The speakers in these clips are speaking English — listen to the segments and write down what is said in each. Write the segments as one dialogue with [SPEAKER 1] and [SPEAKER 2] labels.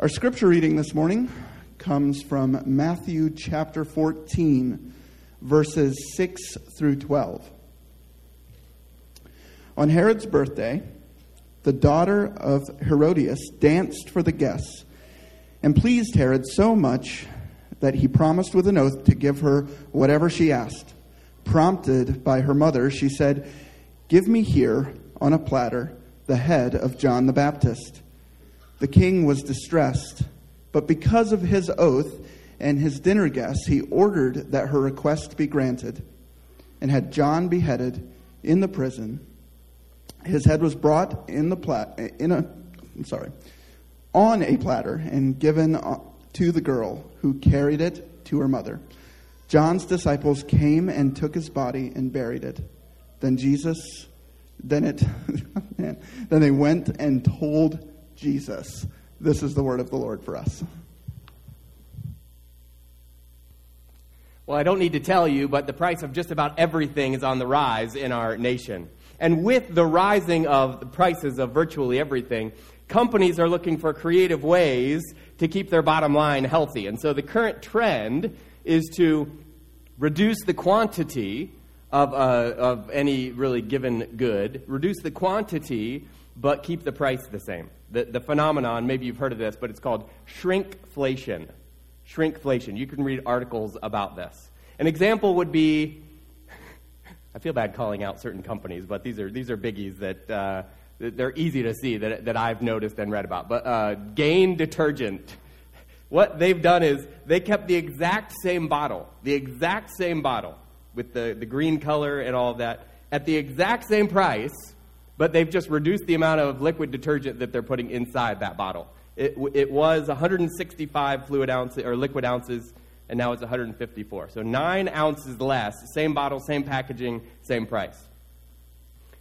[SPEAKER 1] Our scripture reading this morning comes from Matthew chapter 14, verses 6 through 12. On Herod's birthday, the daughter of Herodias danced for the guests and pleased Herod so much that he promised with an oath to give her whatever she asked. Prompted by her mother, she said, Give me here on a platter the head of John the Baptist. The king was distressed, but because of his oath and his dinner guests, he ordered that her request be granted and had John beheaded in the prison. His head was brought in the plat in a I'm sorry on a platter and given uh, to the girl who carried it to her mother. John's disciples came and took his body and buried it. Then Jesus, then it, then they went and told Jesus. This is the word of the Lord for us.
[SPEAKER 2] Well, I don't need to tell you, but the price of just about everything is on the rise in our nation. And with the rising of the prices of virtually everything, companies are looking for creative ways to keep their bottom line healthy. And so the current trend is to reduce the quantity of, uh, of any really given good, reduce the quantity, but keep the price the same. The, the phenomenon, maybe you've heard of this, but it's called shrinkflation. Shrinkflation. You can read articles about this. An example would be I feel bad calling out certain companies, but these are, these are biggies that. Uh, they're easy to see that, that I've noticed and read about. But uh, Gain detergent, what they've done is they kept the exact same bottle, the exact same bottle with the, the green color and all of that, at the exact same price, but they've just reduced the amount of liquid detergent that they're putting inside that bottle. It, it was 165 fluid ounces or liquid ounces, and now it's 154. So nine ounces less, same bottle, same packaging, same price.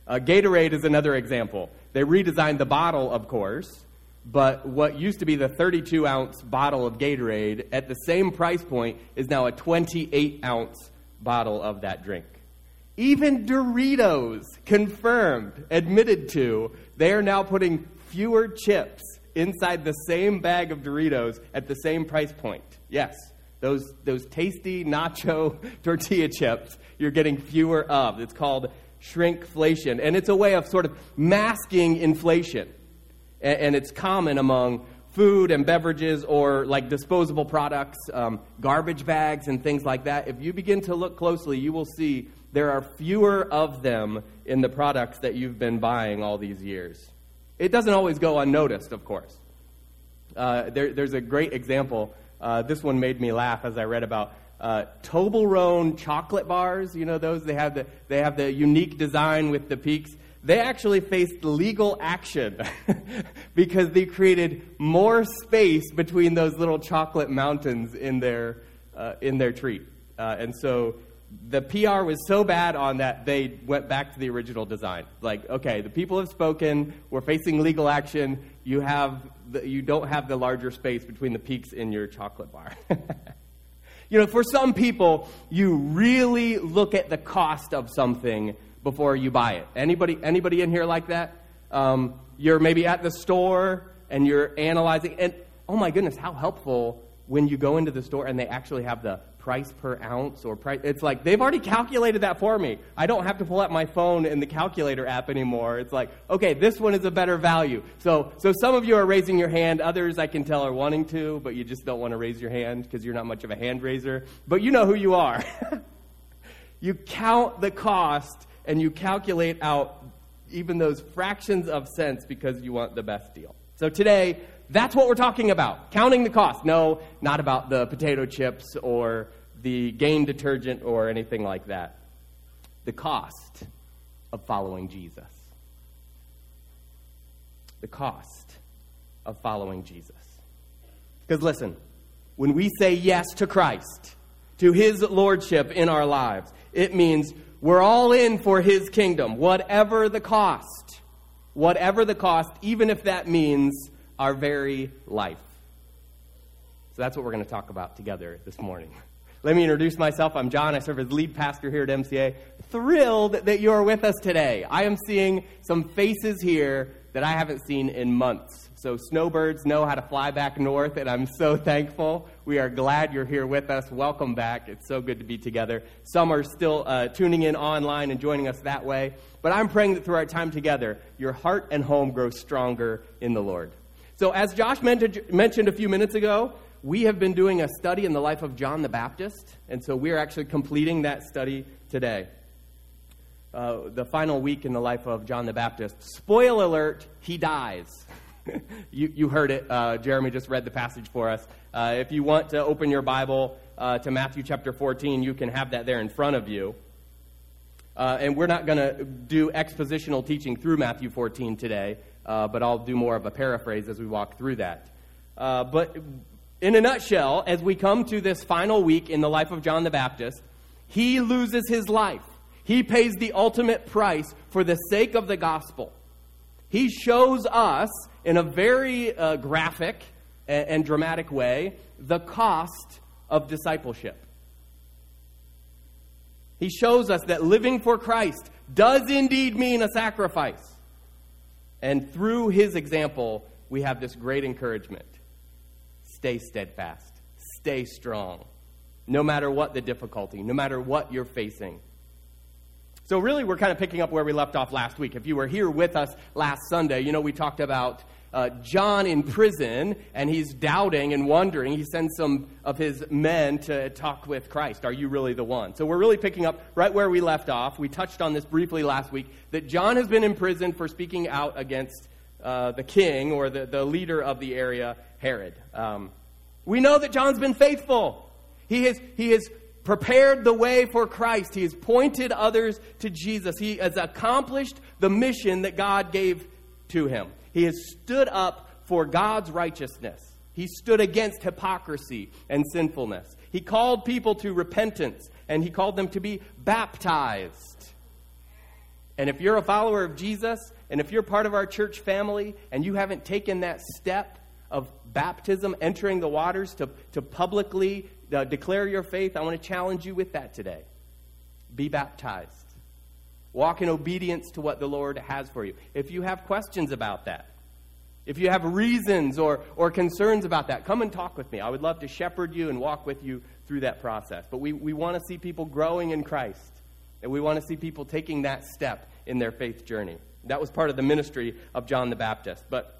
[SPEAKER 2] Uh, Gatorade is another example. They redesigned the bottle, of course, but what used to be the 32 ounce bottle of Gatorade at the same price point is now a 28 ounce bottle of that drink. Even Doritos confirmed, admitted to, they are now putting fewer chips inside the same bag of Doritos at the same price point. Yes, those, those tasty nacho tortilla chips, you're getting fewer of. It's called shrinkflation. And it's a way of sort of masking inflation. And, and it's common among food and beverages or like disposable products, um, garbage bags, and things like that. If you begin to look closely, you will see there are fewer of them in the products that you've been buying all these years. It doesn't always go unnoticed, of course. Uh, there, there's a great example. Uh, this one made me laugh as I read about uh, Toblerone chocolate bars. You know those? They have the they have the unique design with the peaks. They actually faced legal action because they created more space between those little chocolate mountains in their uh, in their treat, uh, and so the PR was so bad on that they went back to the original design. Like, okay, the people have spoken. We're facing legal action. You have the, you don't have the larger space between the peaks in your chocolate bar. You know, for some people, you really look at the cost of something before you buy it. Anybody, anybody in here like that? Um, you're maybe at the store and you're analyzing, and oh my goodness, how helpful when you go into the store and they actually have the price per ounce or price. It's like they've already calculated that for me. I don't have to pull out my phone in the calculator app anymore. It's like, okay, this one is a better value. So, so some of you are raising your hand. Others I can tell are wanting to, but you just don't want to raise your hand because you're not much of a hand raiser. But you know who you are. you count the cost and you calculate out even those fractions of cents because you want the best deal. So today, that's what we're talking about. Counting the cost. No, not about the potato chips or the Gain detergent or anything like that. The cost of following Jesus. The cost of following Jesus. Because listen, when we say yes to Christ, to his lordship in our lives, it means we're all in for his kingdom, whatever the cost. Whatever the cost, even if that means our very life. So that's what we're going to talk about together this morning. Let me introduce myself. I'm John. I serve as lead pastor here at MCA. Thrilled that you are with us today. I am seeing some faces here that I haven't seen in months. So, snowbirds know how to fly back north, and I'm so thankful. We are glad you're here with us. Welcome back. It's so good to be together. Some are still uh, tuning in online and joining us that way. But I'm praying that through our time together, your heart and home grow stronger in the Lord. So, as Josh mentioned a few minutes ago, we have been doing a study in the life of John the Baptist, and so we're actually completing that study today. Uh, the final week in the life of John the Baptist. Spoil alert, he dies. you, you heard it. Uh, Jeremy just read the passage for us. Uh, if you want to open your Bible uh, to Matthew chapter 14, you can have that there in front of you. Uh, and we're not going to do expositional teaching through Matthew 14 today, uh, but I'll do more of a paraphrase as we walk through that. But in a nutshell, as we come to this final week in the life of John the Baptist, he loses his life. He pays the ultimate price for the sake of the gospel. He shows us in a very uh, graphic and, and dramatic way the cost of discipleship. He shows us that living for Christ does indeed mean a sacrifice. And through his example, we have this great encouragement stay steadfast, stay strong, no matter what the difficulty, no matter what you're facing. So, really, we're kind of picking up where we left off last week. If you were here with us last Sunday, you know we talked about uh, John in prison and he's doubting and wondering. He sends some of his men to talk with Christ. Are you really the one? So, we're really picking up right where we left off. We touched on this briefly last week that John has been in prison for speaking out against uh, the king or the, the leader of the area, Herod. Um, we know that John's been faithful. He has, he has prepared the way for Christ. He has pointed others to Jesus. He has accomplished the mission that God gave to him. He has stood up for God's righteousness. He stood against hypocrisy and sinfulness. He called people to repentance and he called them to be baptized. And if you're a follower of Jesus and if you're part of our church family and you haven't taken that step of baptism, entering the waters to, to publicly uh, declare your faith, I want to challenge you with that today. Be baptized. Walk in obedience to what the Lord has for you. If you have questions about that, if you have reasons or, or concerns about that, come and talk with me. I would love to shepherd you and walk with you through that process. But we, we want to see people growing in Christ, and we want to see people taking that step in their faith journey. That was part of the ministry of John the Baptist. But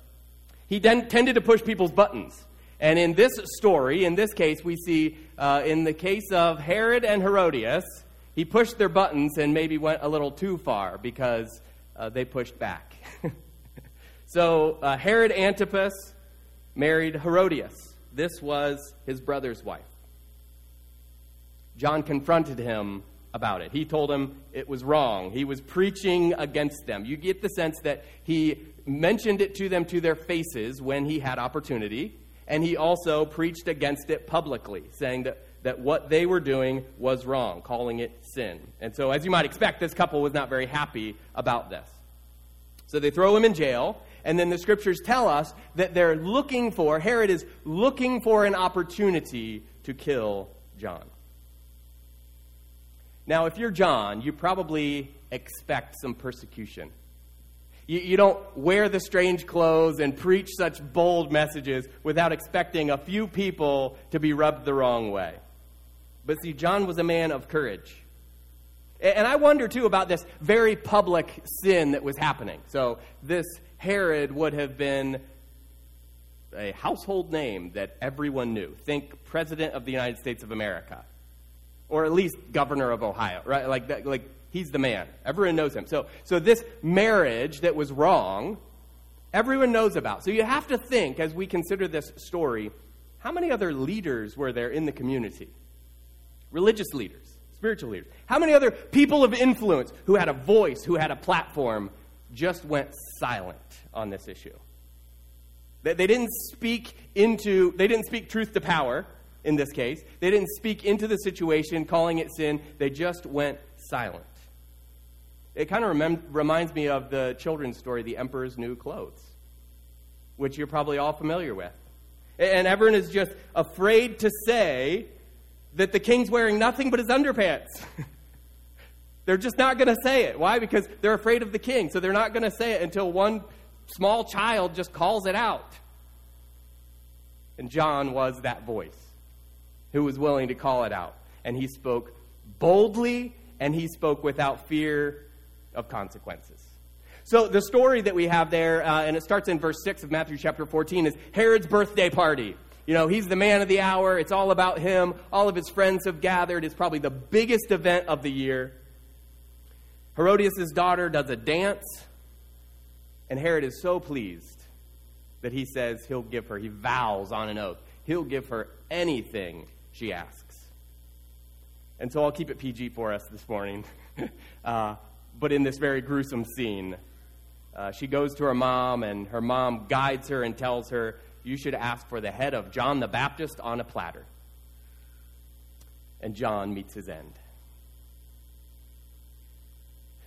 [SPEAKER 2] he then tended to push people's buttons. And in this story, in this case, we see uh, in the case of Herod and Herodias, he pushed their buttons and maybe went a little too far because uh, they pushed back. so uh, Herod Antipas married Herodias. This was his brother's wife. John confronted him about it. He told him it was wrong. He was preaching against them. You get the sense that he mentioned it to them to their faces when he had opportunity and he also preached against it publicly, saying that, that what they were doing was wrong, calling it sin. And so, as you might expect, this couple was not very happy about this. So they throw him in jail, and then the scriptures tell us that they're looking for, Herod is looking for an opportunity to kill John. Now, if you're John, you probably expect some persecution. You, you don't wear the strange clothes and preach such bold messages without expecting a few people to be rubbed the wrong way. But see, John was a man of courage. And I wonder, too, about this very public sin that was happening. So, this Herod would have been a household name that everyone knew. Think President of the United States of America, or at least Governor of Ohio, right? Like, that, like He's the man. Everyone knows him. So, so this marriage that was wrong, everyone knows about. So you have to think, as we consider this story, how many other leaders were there in the community? Religious leaders, spiritual leaders. How many other people of influence who had a voice, who had a platform, just went silent on this issue? They, they didn't speak into, they didn't speak truth to power in this case. They didn't speak into the situation, calling it sin. They just went silent. It kind of remem- reminds me of the children's story, The Emperor's New Clothes, which you're probably all familiar with. And everyone is just afraid to say that the king's wearing nothing but his underpants. they're just not going to say it. Why? Because they're afraid of the king. So they're not going to say it until one small child just calls it out. And John was that voice who was willing to call it out. And he spoke boldly and he spoke without fear of consequences. So the story that we have there, uh, and it starts in verse 6 of Matthew chapter 14, is Herod's birthday party. You know, he's the man of the hour. It's all about him. All of his friends have gathered. It's probably the biggest event of the year. Herodias' daughter does a dance, and Herod is so pleased that he says he'll give her, he vows on an oath, he'll give her anything she asks. And so I'll keep it PG for us this morning. uh, but in this very gruesome scene, uh, she goes to her mom, and her mom guides her and tells her, You should ask for the head of John the Baptist on a platter. And John meets his end.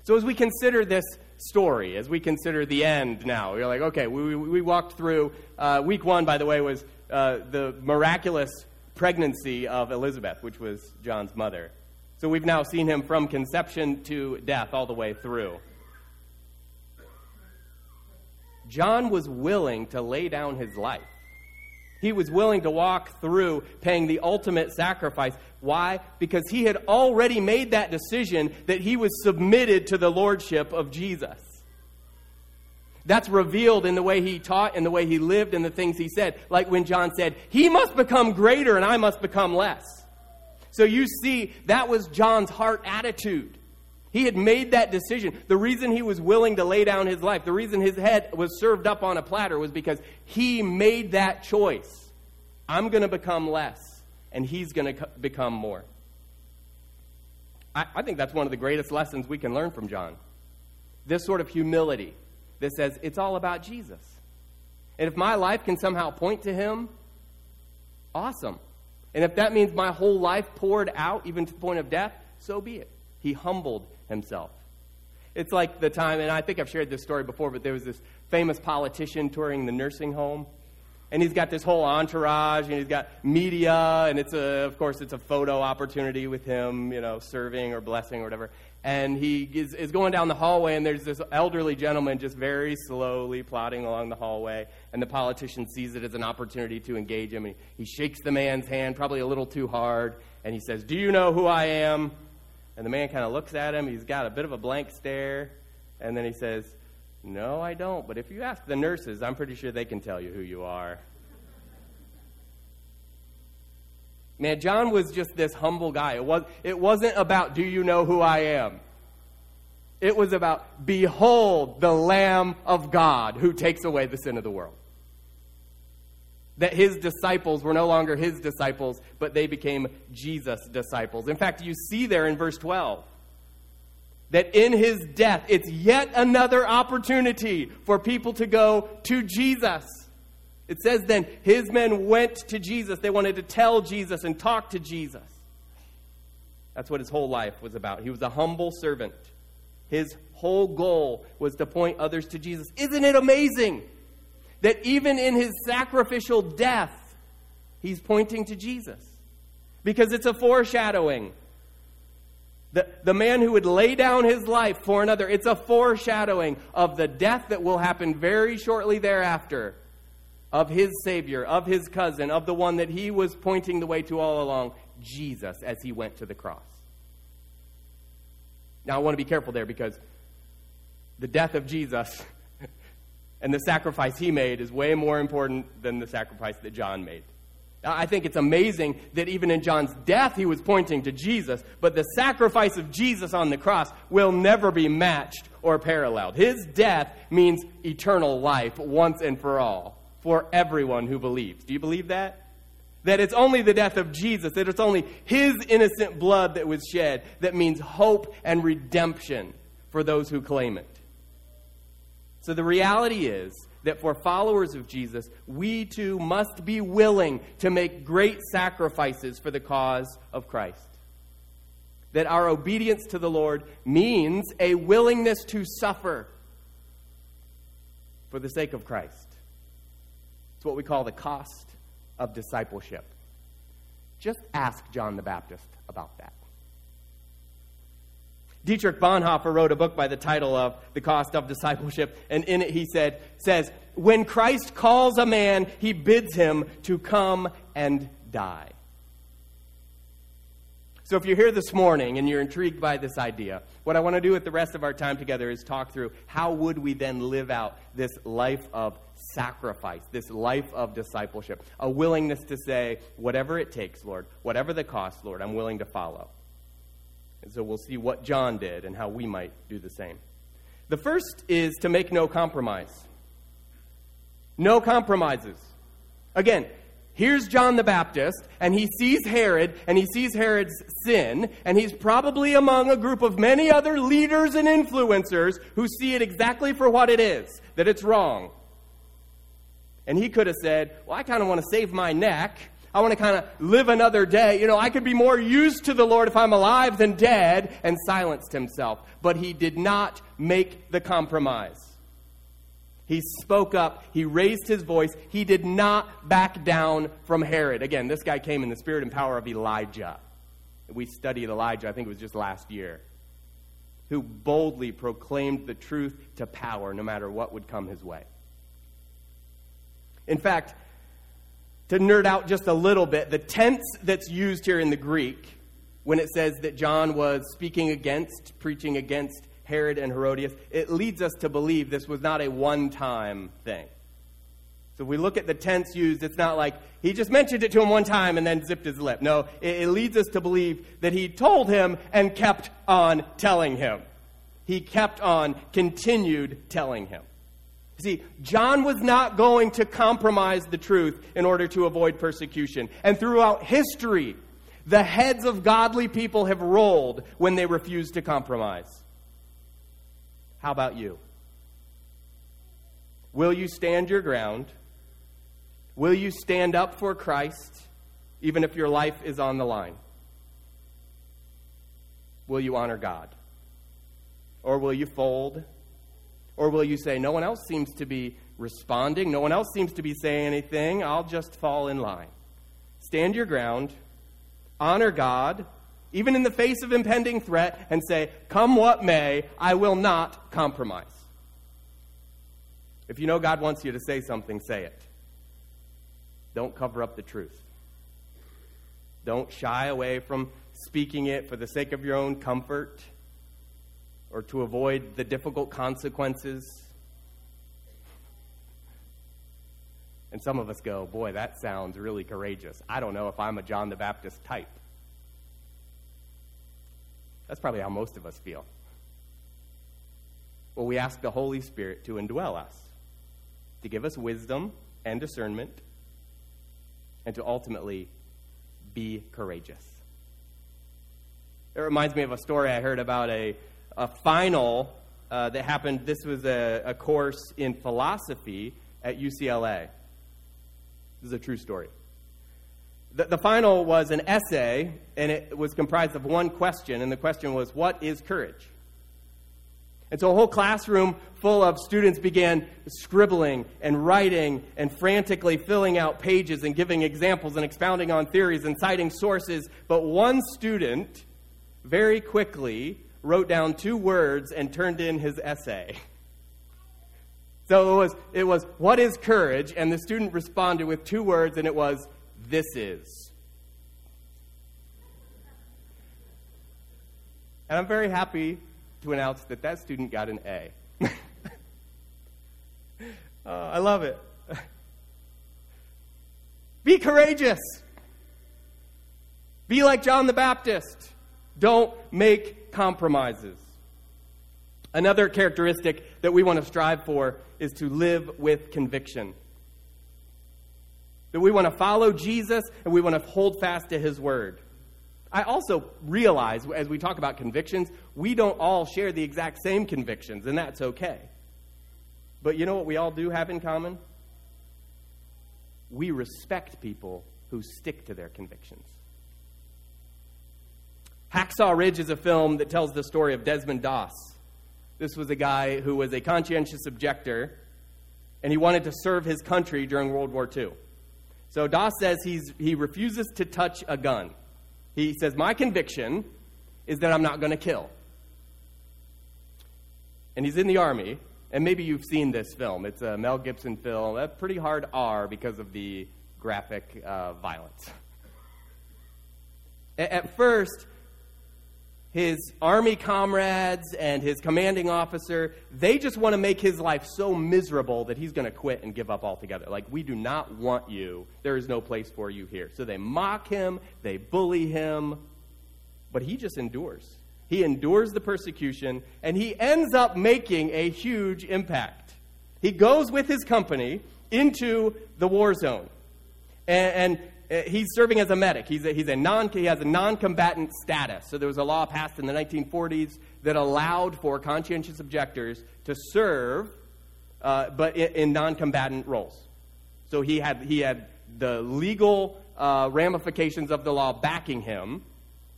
[SPEAKER 2] So, as we consider this story, as we consider the end now, you're like, okay, we, we walked through. Uh, week one, by the way, was uh, the miraculous pregnancy of Elizabeth, which was John's mother. So, we've now seen him from conception to death all the way through. John was willing to lay down his life. He was willing to walk through paying the ultimate sacrifice. Why? Because he had already made that decision that he was submitted to the lordship of Jesus. That's revealed in the way he taught, in the way he lived, in the things he said. Like when John said, He must become greater and I must become less. So you see, that was John's heart attitude. He had made that decision. The reason he was willing to lay down his life, the reason his head was served up on a platter was because he made that choice. I'm going to become less, and he's going to become more. I, I think that's one of the greatest lessons we can learn from John. This sort of humility that says it's all about Jesus. And if my life can somehow point to him, awesome. And if that means my whole life poured out, even to the point of death, so be it. He humbled himself. It's like the time, and I think I've shared this story before, but there was this famous politician touring the nursing home. And he's got this whole entourage, and he's got media, and it's a, of course, it's a photo opportunity with him, you know, serving or blessing or whatever. And he is, is going down the hallway, and there's this elderly gentleman just very slowly plodding along the hallway. And the politician sees it as an opportunity to engage him. And he shakes the man's hand, probably a little too hard, and he says, Do you know who I am? And the man kind of looks at him. He's got a bit of a blank stare. And then he says, No, I don't. But if you ask the nurses, I'm pretty sure they can tell you who you are. Man, John was just this humble guy. It, was, it wasn't about, Do you know who I am? It was about, Behold the Lamb of God who takes away the sin of the world that his disciples were no longer his disciples, but they became Jesus' disciples. In fact, you see there in verse 12 that in his death, it's yet another opportunity for people to go to Jesus. It says then, his men went to Jesus. They wanted to tell Jesus and talk to Jesus. That's what his whole life was about. He was a humble servant. His whole goal was to point others to Jesus. Isn't it amazing that even in his sacrificial death, he's pointing to Jesus. Because it's a foreshadowing. The, the man who would lay down his life for another, it's a foreshadowing of the death that will happen very shortly thereafter of his Savior, of his cousin, of the one that he was pointing the way to all along, Jesus, as he went to the cross. Now, I want to be careful there because the death of Jesus and the sacrifice he made is way more important than the sacrifice that John made. I think it's amazing that even in John's death, he was pointing to Jesus, but the sacrifice of Jesus on the cross will never be matched or paralleled. His death means eternal life once and for all for everyone who believes. Do you believe that? That it's only the death of Jesus, that it's only his innocent blood that was shed that means hope and redemption for those who claim it. So the reality is that for followers of Jesus, we too must be willing to make great sacrifices for the cause of Christ. That our obedience to the Lord means a willingness to suffer for the sake of Christ. It's what we call the cost of discipleship. Just ask John the Baptist about that. Dietrich Bonhoeffer wrote a book by the title of The Cost of Discipleship, and in it he said, says, When Christ calls a man, he bids him to come and die. So if you're here this morning and you're intrigued by this idea, what I want to do with the rest of our time together is talk through how would we then live out this life of sacrifice, this life of discipleship, a willingness to say, whatever it takes, Lord, whatever the cost, Lord, I'm willing to follow. And so we'll see what John did and how we might do the same. The first is to make no compromise. No compromises. Again, here's John the Baptist, and he sees Herod, and he sees Herod's sin, and he's probably among a group of many other leaders and influencers who see it exactly for what it is that it's wrong. And he could have said, Well, I kind of want to save my neck I want to kind of live another day. You know, I could be more used to the Lord if I'm alive than dead, and silenced himself. But he did not make the compromise. He spoke up. He raised his voice. He did not back down from Herod. Again, this guy came in the spirit and power of Elijah. We studied Elijah, I think it was just last year, who boldly proclaimed the truth to power no matter what would come his way. In fact, to nerd out just a little bit, the tense that's used here in the Greek when it says that John was speaking against, preaching against Herod and Herodias, it leads us to believe this was not a one time thing. So we look at the tense used, it's not like he just mentioned it to him one time and then zipped his lip. No, it, it leads us to believe that he told him and kept on telling him. He kept on, continued telling him. See, John was not going to compromise the truth in order to avoid persecution. And throughout history, the heads of godly people have rolled when they refused to compromise. How about you? Will you stand your ground? Will you stand up for Christ, even if your life is on the line? Will you honor God? Or will you fold or will you say, no one else seems to be responding, no one else seems to be saying anything, I'll just fall in line? Stand your ground, honor God, even in the face of impending threat, and say, come what may, I will not compromise. If you know God wants you to say something, say it. Don't cover up the truth. Don't shy away from speaking it for the sake of your own comfort or to avoid the difficult consequences. And some of us go, boy, that sounds really courageous. I don't know if I'm a John the Baptist type. That's probably how most of us feel. Well, we ask the Holy Spirit to indwell us, to give us wisdom and discernment, and to ultimately be courageous. It reminds me of a story I heard about a a final uh, that happened. This was a, a course in philosophy at UCLA. This is a true story. The, the final was an essay, and it was comprised of one question, and the question was, What is courage? And so a whole classroom full of students began scribbling and writing and frantically filling out pages and giving examples and expounding on theories and citing sources. But one student very quickly wrote down two words and turned in his essay. So it was, it was, what is courage? And the student responded with two words, and it was, this is. And I'm very happy to announce that that student got an A. uh, I love it. Be courageous. Be like John the Baptist. Don't make compromises. Another characteristic that we want to strive for is to live with conviction. That we want to follow Jesus and we want to hold fast to his word. I also realize as we talk about convictions, we don't all share the exact same convictions, and that's okay. But you know what we all do have in common? We respect people who stick to their convictions. Hacksaw Ridge is a film that tells the story of Desmond Doss. This was a guy who was a conscientious objector, and he wanted to serve his country during World War II. So Doss says he's, he refuses to touch a gun. He says, My conviction is that I'm not going to kill. and he's in the army. And maybe you've seen this film. It's a Mel Gibson film. A pretty hard R because of the graphic uh, violence. At first, his army comrades and his commanding officer, they just want to make his life so miserable that he's going to quit and give up altogether. Like, we do not want you. There is no place for you here. So they mock him, they bully him, but he just endures. He endures the persecution, and he ends up making a huge impact. He goes with his company into the war zone. And, and he's serving as a medic. He's a, he's a non, he has a non-combatant status. So there was a law passed in the 1940s that allowed for conscientious objectors to serve, uh, but in, in, non-combatant roles. So he had, he had the legal uh, ramifications of the law backing him,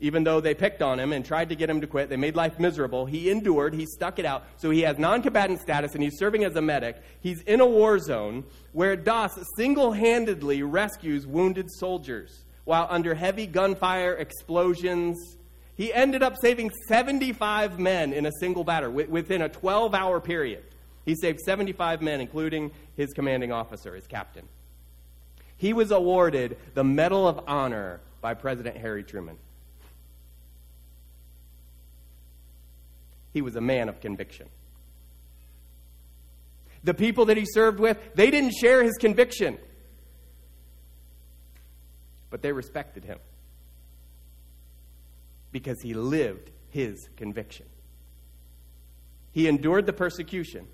[SPEAKER 2] even though they picked on him and tried to get him to quit, they made life miserable. He endured, he stuck it out. So he has non combatant status and he's serving as a medic. He's in a war zone where Doss single handedly rescues wounded soldiers while under heavy gunfire explosions. He ended up saving 75 men in a single battle within a 12 hour period. He saved 75 men, including his commanding officer, his captain. He was awarded the Medal of Honor by President Harry Truman. He was a man of conviction. The people that he served with, they didn't share his conviction, but they respected him because he lived his conviction. He endured the persecution.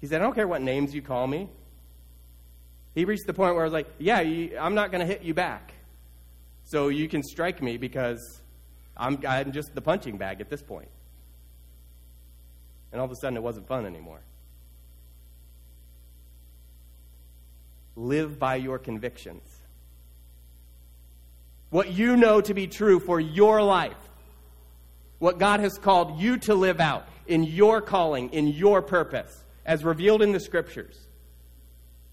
[SPEAKER 2] He said, I don't care what names you call me. He reached the point where I was like, Yeah, you, I'm not going to hit you back. So you can strike me because I'm, I'm just the punching bag at this point. And all of a sudden, it wasn't fun anymore. Live by your convictions. What you know to be true for your life. What God has called you to live out in your calling, in your purpose, as revealed in the scriptures.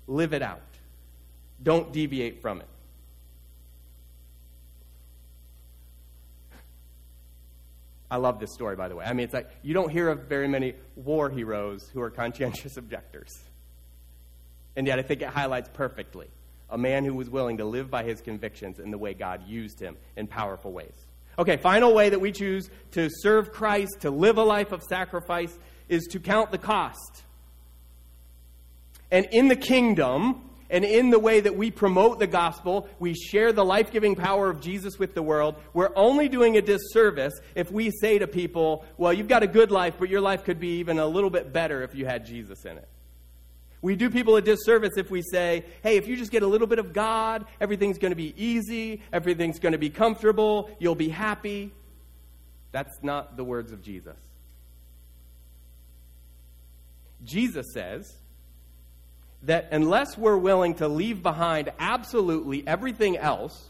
[SPEAKER 2] Live it out. Don't deviate from it. I love this story, by the way. I mean, it's like you don't hear of very many war heroes who are conscientious objectors. And yet, I think it highlights perfectly a man who was willing to live by his convictions in the way God used him in powerful ways. Okay, final way that we choose to serve Christ, to live a life of sacrifice, is to count the cost. And in the kingdom, and in the way that we promote the gospel, we share the life giving power of Jesus with the world, we're only doing a disservice if we say to people, well, you've got a good life, but your life could be even a little bit better if you had Jesus in it. We do people a disservice if we say, hey, if you just get a little bit of God, everything's going to be easy, everything's going to be comfortable, you'll be happy. That's not the words of Jesus. Jesus says, that unless we're willing to leave behind absolutely everything else,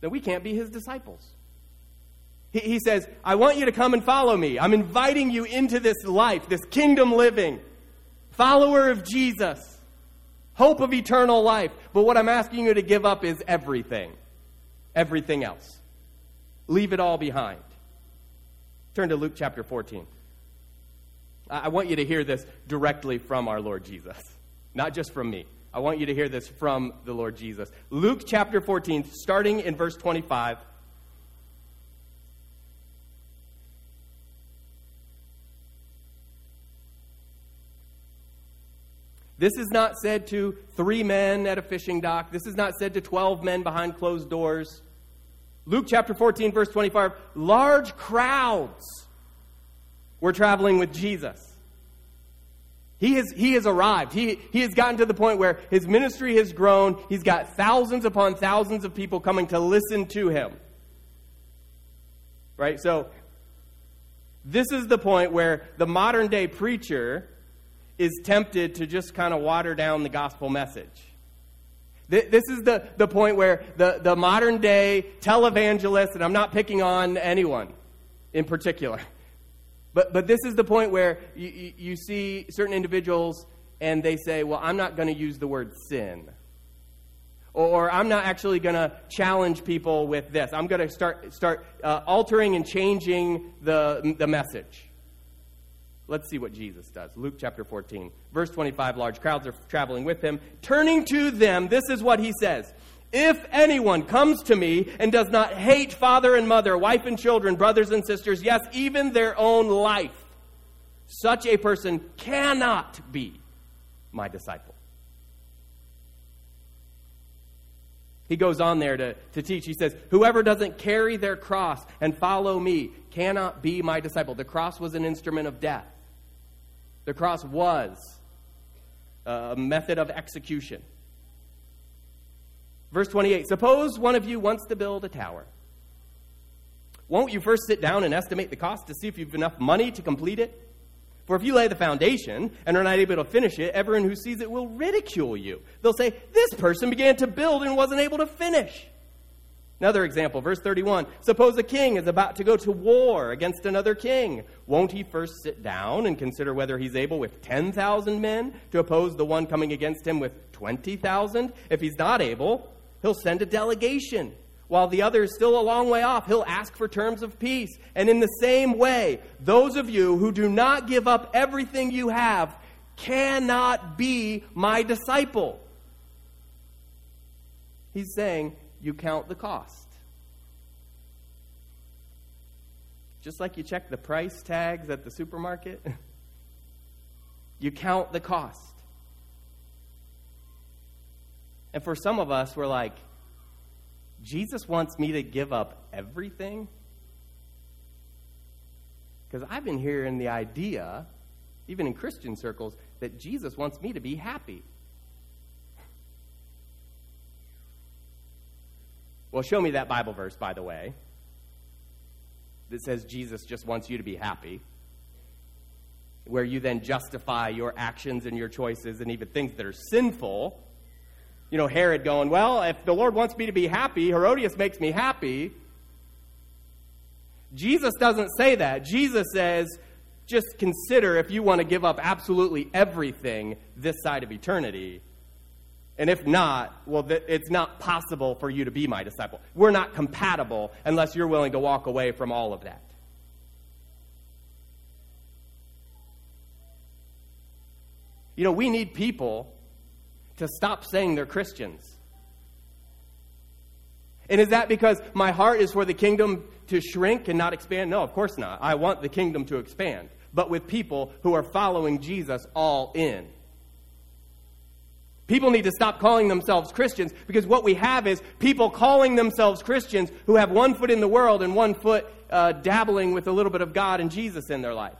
[SPEAKER 2] then we can't be his disciples. He, he says, I want you to come and follow me. I'm inviting you into this life, this kingdom living, follower of Jesus, hope of eternal life. But what I'm asking you to give up is everything, everything else. Leave it all behind. Turn to Luke chapter 14. I want you to hear this directly from our Lord Jesus not just from me. I want you to hear this from the Lord Jesus. Luke chapter 14, starting in verse 25. This is not said to three men at a fishing dock. This is not said to 12 men behind closed doors. Luke chapter 14, verse 25 large crowds were traveling with Jesus. He has, he has arrived. He, he has gotten to the point where his ministry has grown. He's got thousands upon thousands of people coming to listen to him. Right? So, this is the point where the modern day preacher is tempted to just kind of water down the gospel message. This is the, the point where the, the modern day televangelist, and I'm not picking on anyone in particular, but, but this is the point where you, you, see certain individuals and they say, well, I'm not going to use the word sin. Or, or I'm not actually going to challenge people with this. I'm going to start, start uh, altering and changing the, the message. Let's see what Jesus does. Luke chapter 14, verse 25. Large crowds are traveling with him. Turning to them, this is what he says If anyone comes to me and does not hate father and mother, wife and children, brothers and sisters, yes, even their own life, such a person cannot be my disciple. He goes on there to, to teach. He says, Whoever doesn't carry their cross and follow me cannot be my disciple. The cross was an instrument of death, the cross was uh, a method of execution. Verse 28 Suppose one of you wants to build a tower. Won't you first sit down and estimate the cost to see if you've enough money to complete it? For if you lay the foundation and are not able to finish it, everyone who sees it will ridicule you. They'll say, This person began to build and wasn't able to finish. Another example, verse 31. Suppose a king is about to go to war against another king. Won't he first sit down and consider whether he's able with 10,000 men to oppose the one coming against him with 20,000? If he's not able, he'll send a delegation while the other is still a long way off, he'll ask for terms of peace. And in the same way, those of you who do not give up everything you have cannot be my disciple. He's saying, you count the cost. Just like you check the price tags at the supermarket, you count the cost. And for some of us, we're like, Jesus wants me to give up everything? Because I've been hearing the idea, even in Christian circles, that Jesus wants me to be happy. Well, show me that Bible verse, by the way, that says Jesus just wants you to be happy, where you then justify your actions and your choices and even things that are sinful you know, Herod going, Well, if the Lord wants me to be happy, Herodias makes me happy. Jesus doesn't say that. Jesus says, just consider if you want to give up absolutely everything this side of eternity. And if not, well, it's not possible for you to be my disciple. We're not compatible unless you're willing to walk away from all of that. You know, we need people to stop saying they're Christians. And is that because my heart is for the kingdom to shrink and not expand? No, of course not. I want the kingdom to expand, but with people who are following Jesus all in. People need to stop calling themselves Christians because what we have is people calling themselves Christians who have one foot in the world and one foot uh, dabbling with a little bit of God and Jesus in their life.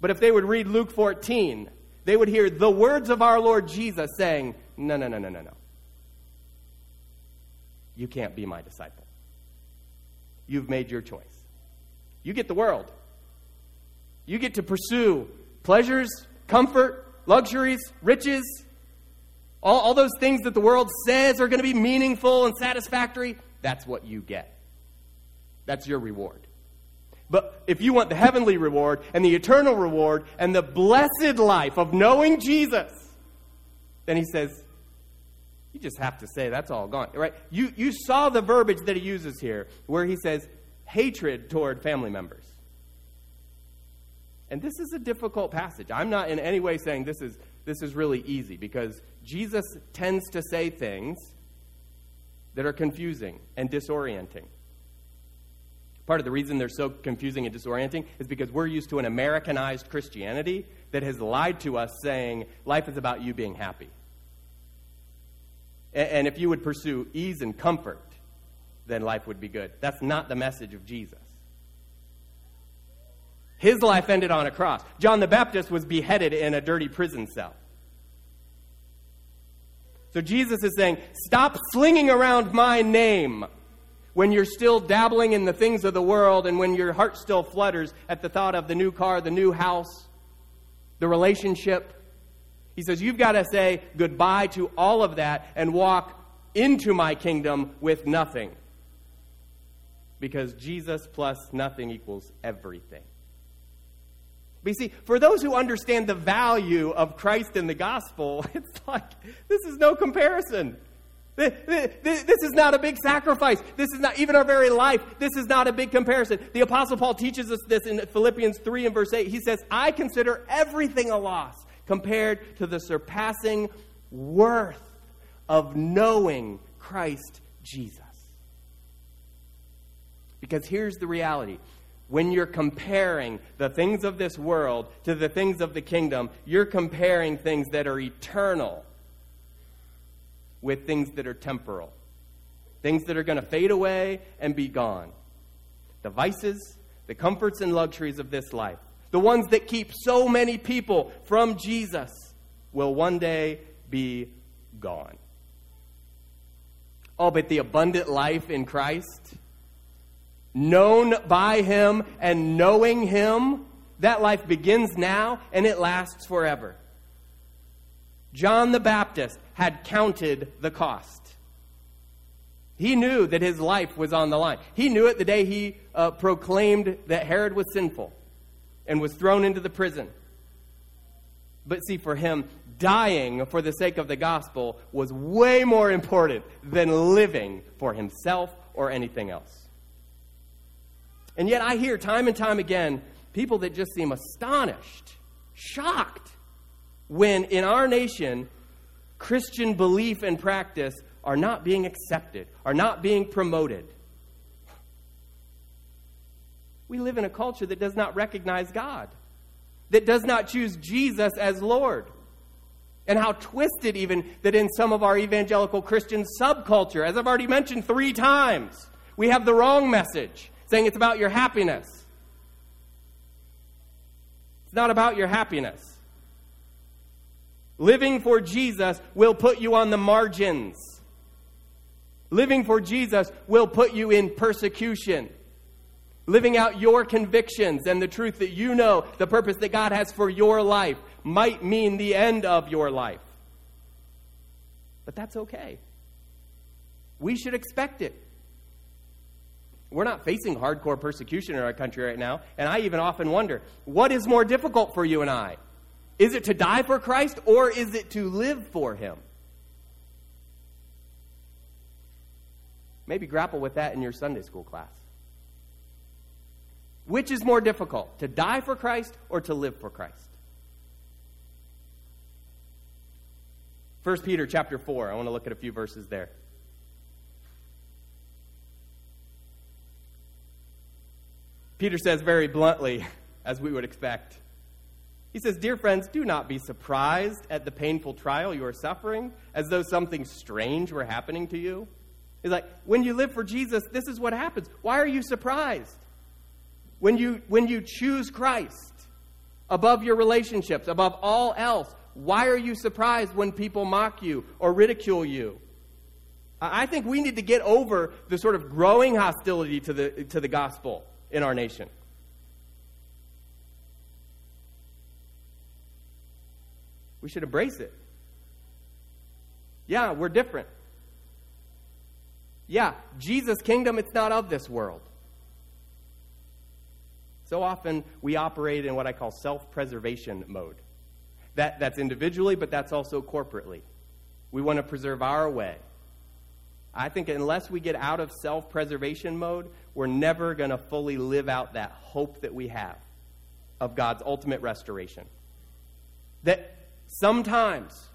[SPEAKER 2] But if they would read Luke 14, they would hear the words of our Lord Jesus saying, No, no, no, no, no, no. You can't be my disciple. You've made your choice. You get the world. You get to pursue pleasures, comfort, luxuries, riches, all, all those things that the world says are going to be meaningful and satisfactory. That's what you get. That's your reward. But if you want the heavenly reward and the eternal reward and the blessed life of knowing Jesus, then he says, you just have to say that's all gone. Right? You, you saw the verbiage that he uses here, where he says hatred toward family members. And this is a difficult passage. I'm not in any way saying this is, this is really easy because Jesus tends to say things that are confusing and disorienting. Part of the reason they're so confusing and disorienting is because we're used to an Americanized Christianity that has lied to us saying life is about you being happy. And if you would pursue ease and comfort, then life would be good. That's not the message of Jesus. His life ended on a cross. John the Baptist was beheaded in a dirty prison cell. So Jesus is saying, Stop slinging around my name when you're still dabbling in the things of the world and when your heart still flutters at the thought of the new car, the new house, the relationship. He says, You've got to say goodbye to all of that and walk into my kingdom with nothing. Because Jesus plus nothing equals everything. But you see, for those who understand the value of Christ and the gospel, it's like this is no comparison. This is not a big sacrifice. This is not even our very life. This is not a big comparison. The Apostle Paul teaches us this in Philippians 3 and verse 8. He says, I consider everything a loss compared to the surpassing worth of knowing Christ Jesus. Because here's the reality when you're comparing the things of this world to the things of the kingdom, you're comparing things that are eternal with things that are temporal, things that are going to fade away and be gone. The vices, the comforts and luxuries of this life, the ones that keep so many people from Jesus, will one day be gone. Oh, but the abundant life in Christ, known by Him and knowing Him, that life begins now and it lasts forever. John the Baptist had counted the cost. He knew that his life was on the line. He knew it the day he uh, proclaimed that Herod was sinful and was thrown into the prison. But see, for him, dying for the sake of the gospel was way more important than living for himself or anything else. And yet, I hear time and time again people that just seem astonished, shocked, when in our nation Christian belief and practice are not being accepted, are not being promoted. We live in a culture that does not recognize God, that does not choose Jesus as Lord. And how twisted, even, that in some of our evangelical Christian subculture, as I've already mentioned three times, we have the wrong message saying it's about your happiness. It's not about your happiness. Living for Jesus will put you on the margins. Living for Jesus will put you in persecution. Living out your convictions and the truth that you know, the purpose that God has for your life, might mean the end of your life. But that's okay. We should expect it. We're not facing hardcore persecution in our country right now, and I even often wonder what is more difficult for you and I? Is it to die for Christ or is it to live for Him? Maybe grapple with that in your Sunday school class. Which is more difficult, to die for Christ or to live for Christ? 1 Peter chapter 4. I want to look at a few verses there. Peter says very bluntly, as we would expect, he says, Dear friends, do not be surprised at the painful trial you are suffering as though something strange were happening to you. He's like, when you live for Jesus, this is what happens. Why are you surprised? When you, when you choose Christ above your relationships, above all else, why are you surprised when people mock you or ridicule you? I think we need to get over the sort of growing hostility to the, to the gospel in our nation. We should embrace it. Yeah, we're different. Yeah, Jesus' kingdom, it's not of this world. So often we operate in what I call self preservation mode. That, that's individually, but that's also corporately. We want to preserve our way. I think unless we get out of self preservation mode, we're never going to fully live out that hope that we have of God's ultimate restoration. That Sometimes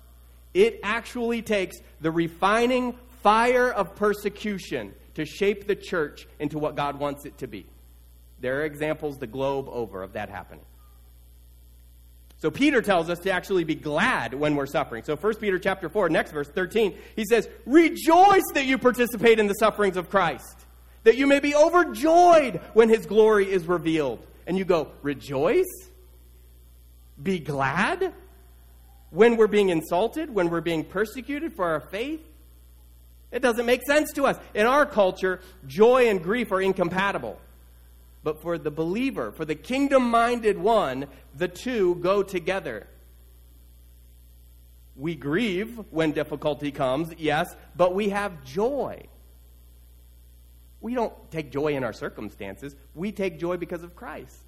[SPEAKER 2] it actually takes the refining fire of persecution to shape the church into what God wants it to be. There are examples the globe over of that happening. So Peter tells us to actually be glad when we're suffering. So 1 Peter chapter 4, next verse 13, he says, "Rejoice that you participate in the sufferings of Christ, that you may be overjoyed when his glory is revealed." And you go, "Rejoice? Be glad?" When we're being insulted, when we're being persecuted for our faith? It doesn't make sense to us. In our culture, joy and grief are incompatible. But for the believer, for the kingdom minded one, the two go together. We grieve when difficulty comes, yes, but we have joy. We don't take joy in our circumstances, we take joy because of Christ.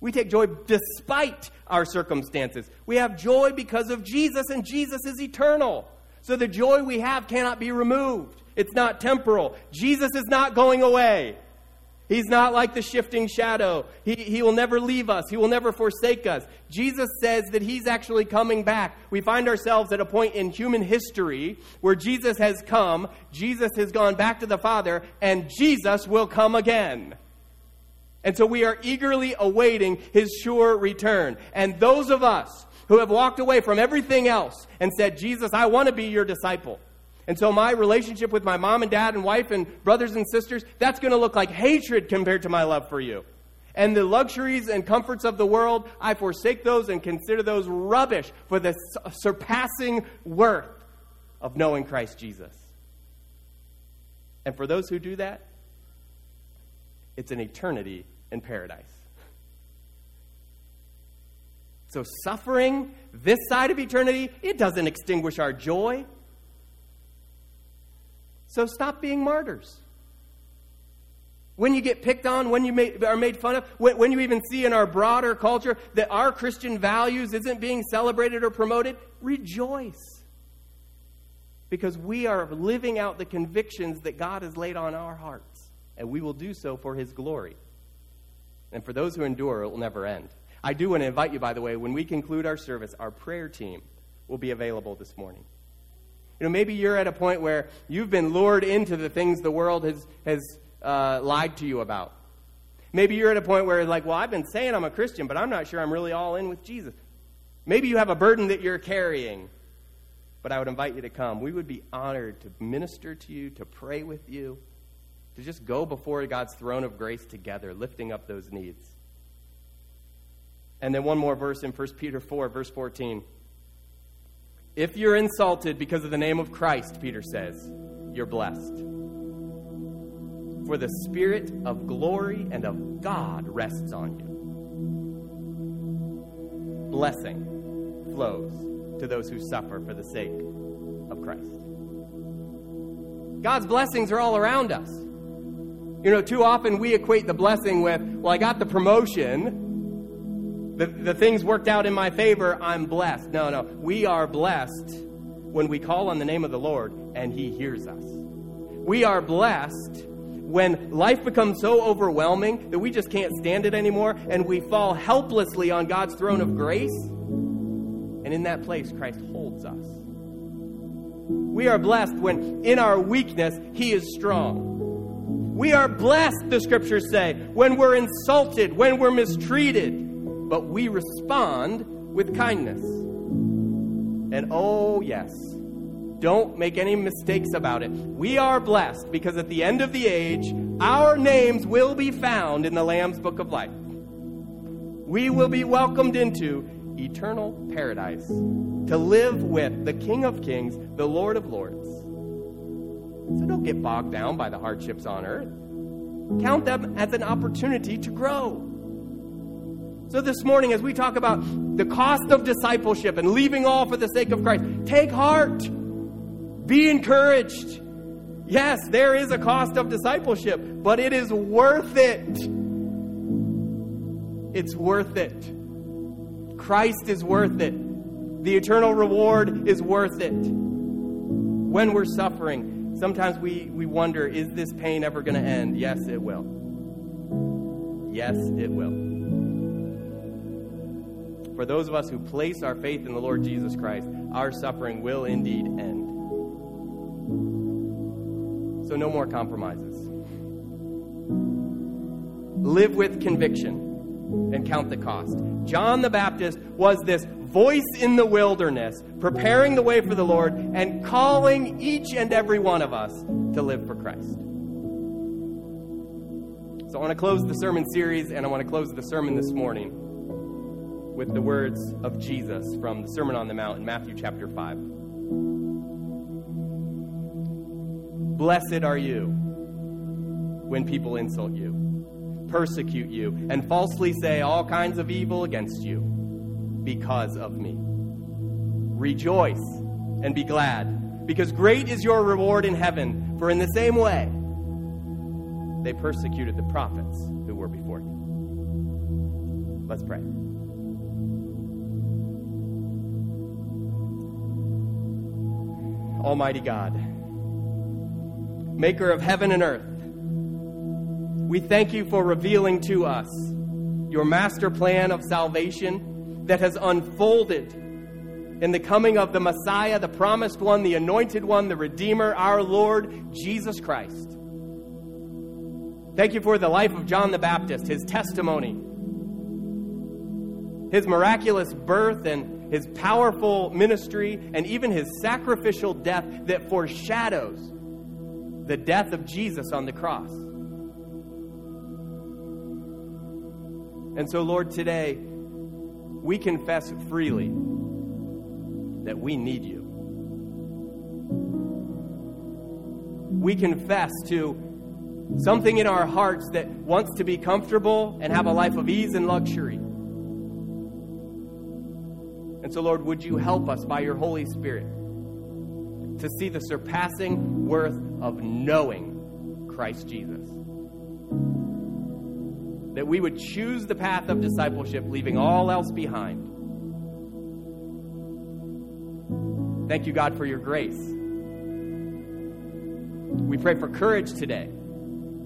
[SPEAKER 2] We take joy despite our circumstances. We have joy because of Jesus, and Jesus is eternal. So the joy we have cannot be removed. It's not temporal. Jesus is not going away. He's not like the shifting shadow. He, he will never leave us. He will never forsake us. Jesus says that He's actually coming back. We find ourselves at a point in human history where Jesus has come, Jesus has gone back to the Father, and Jesus will come again. And so we are eagerly awaiting His sure return. And those of us who have walked away from everything else and said, Jesus, I want to be your disciple. And so my relationship with my mom and dad and wife and brothers and sisters, that's going to look like hatred compared to my love for you. And the luxuries and comforts of the world, I forsake those and consider those rubbish for the surpassing worth of knowing Christ Jesus. And for those who do that, it's an eternity in paradise. So, suffering this side of eternity, it doesn't extinguish our joy. So stop being martyrs. When you get picked on, when you are made fun of, when you even see in our broader culture that our Christian values isn't being celebrated or promoted, rejoice. Because we are living out the convictions that God has laid on our hearts, and we will do so for His glory. And for those who endure, it will never end. I do want to invite you, by the way, when we conclude our service, our prayer team will be available this morning. You know, maybe you're at a point where you've been lured into the things the world has, has uh, lied to you about. Maybe you're at a point where, like, well, I've been saying I'm a Christian, but I'm not sure I'm really all in with Jesus. Maybe you have a burden that you're carrying, but I would invite you to come. We would be honored to minister to you, to pray with you, to just go before God's throne of grace together, lifting up those needs. And then one more verse in 1 Peter 4, verse 14. If you're insulted because of the name of Christ, Peter says, you're blessed. For the Spirit of glory and of God rests on you. Blessing flows to those who suffer for the sake of Christ. God's blessings are all around us. You know, too often we equate the blessing with, well, I got the promotion, the, the things worked out in my favor, I'm blessed. No, no. We are blessed when we call on the name of the Lord and He hears us. We are blessed when life becomes so overwhelming that we just can't stand it anymore and we fall helplessly on God's throne of grace. And in that place, Christ holds us. We are blessed when in our weakness, He is strong. We are blessed, the scriptures say, when we're insulted, when we're mistreated but we respond with kindness. And oh, yes, don't make any mistakes about it. We are blessed because at the end of the age, our names will be found in the Lamb's Book of Life. We will be welcomed into eternal paradise to live with the King of Kings, the Lord of Lords. So don't get bogged down by the hardships on earth. Count them as an opportunity to grow. So, this morning, as we talk about the cost of discipleship and leaving all for the sake of Christ, take heart. Be encouraged. Yes, there is a cost of discipleship, but it is worth it. It's worth it. Christ is worth it. The eternal reward is worth it. When we're suffering, sometimes we, we wonder is this pain ever going to end? Yes, it will. Yes, it will for those of us who place our faith in the Lord Jesus Christ, our suffering will indeed end. So, no more compromises. Live with conviction and count the cost. John the Baptist was this voice in the wilderness, preparing the way for the Lord and calling each and every one of us to live for Christ. So I want to close the sermon series and I want to close the sermon this morning with the words of Jesus from the Sermon on the Mount in Matthew chapter 5. Blessed are you when people insult you, persecute you, and falsely say all kinds of evil against you because of me. Rejoice and be glad, because great is your reward in heaven, for in the same way they persecuted the prophets who were before you. Let's pray. Almighty God, maker of heaven and earth, we thank you for revealing to us your master plan of salvation that has unfolded in the coming of the Messiah, the promised one, the anointed one, the Redeemer, our Lord Jesus Christ. Thank you for the life of John the Baptist, his testimony, his miraculous birth, and his powerful ministry, and even his sacrificial death that foreshadows the death of Jesus on the cross. And so, Lord, today we confess freely that we need you. We confess to something in our hearts that wants to be comfortable and have a life of ease and luxury. And so, Lord, would you help us by your Holy Spirit to see the surpassing worth of knowing Christ Jesus? That we would choose the path of discipleship, leaving all else behind. Thank you, God, for your grace. We pray for courage today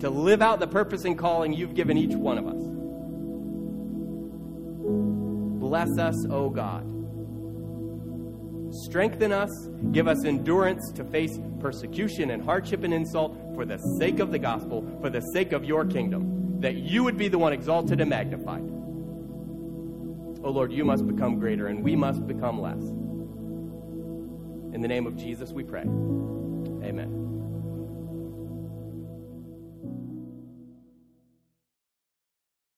[SPEAKER 2] to live out the purpose and calling you've given each one of us. Bless us, O God. Strengthen us, give us endurance to face persecution and hardship and insult for the sake of the gospel, for the sake of your kingdom, that you would be the one exalted and magnified. O Lord, you must become greater and we must become less. In the name of Jesus, we pray. Amen.